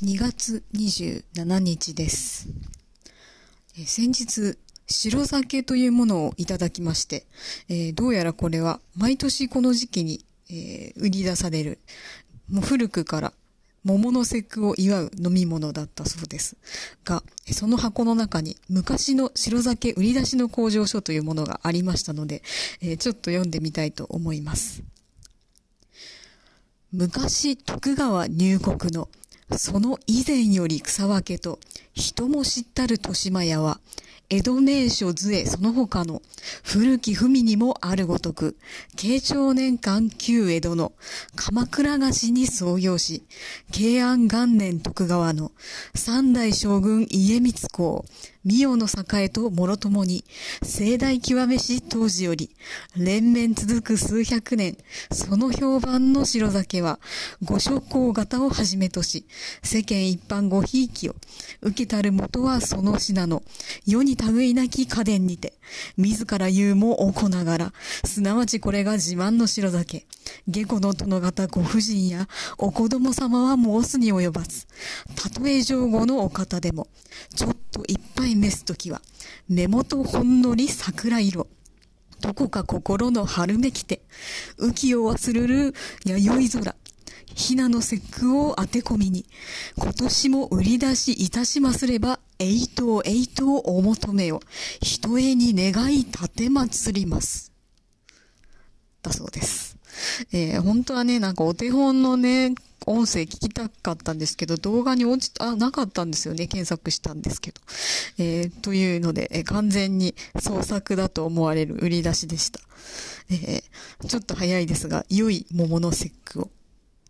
2月27日です。え先日、白酒というものをいただきまして、えーどうやらこれは毎年この時期に、えー売り出される、もう古くから桃の節句を祝う飲み物だったそうです。が、その箱の中に昔の白酒売り出しの工場書というものがありましたので、えーちょっと読んでみたいと思います。昔徳川入国のその以前より草分けと人も知ったる豊島屋は江戸名所図へその他の古き文にもあるごとく慶長年間旧江戸の鎌倉菓子に創業し慶安元年徳川の三代将軍家光公御代の栄ともろともに盛大極めし当時より連綿続く数百年その評判の白酒はご諸行型をはじめとし世間一般ごひいきを受けたる元はその品の世に類いなき家電にて自ら言うもおこながらすなわちこれが自慢の白酒。下戸の殿方ご婦人やお子供様は申すに及ばずたとえ上後のお方でもちょっと一杯召すときは目元ほんのり桜色どこか心の春めきて、浮きを忘るる弥生空、ひなの節句を当て込みに、今年も売り出しいたしますれば、栄東栄東お求めを、ひとえに願い立てまつります。だそうです。えー本当はね、なんかお手本のね、音声聞きたかったんですけど、動画に落ちた、あ、なかったんですよね。検索したんですけど。えーというので、えー完全に創作だと思われる売り出しでした。えーちょっと早いですが、良い桃の節句を。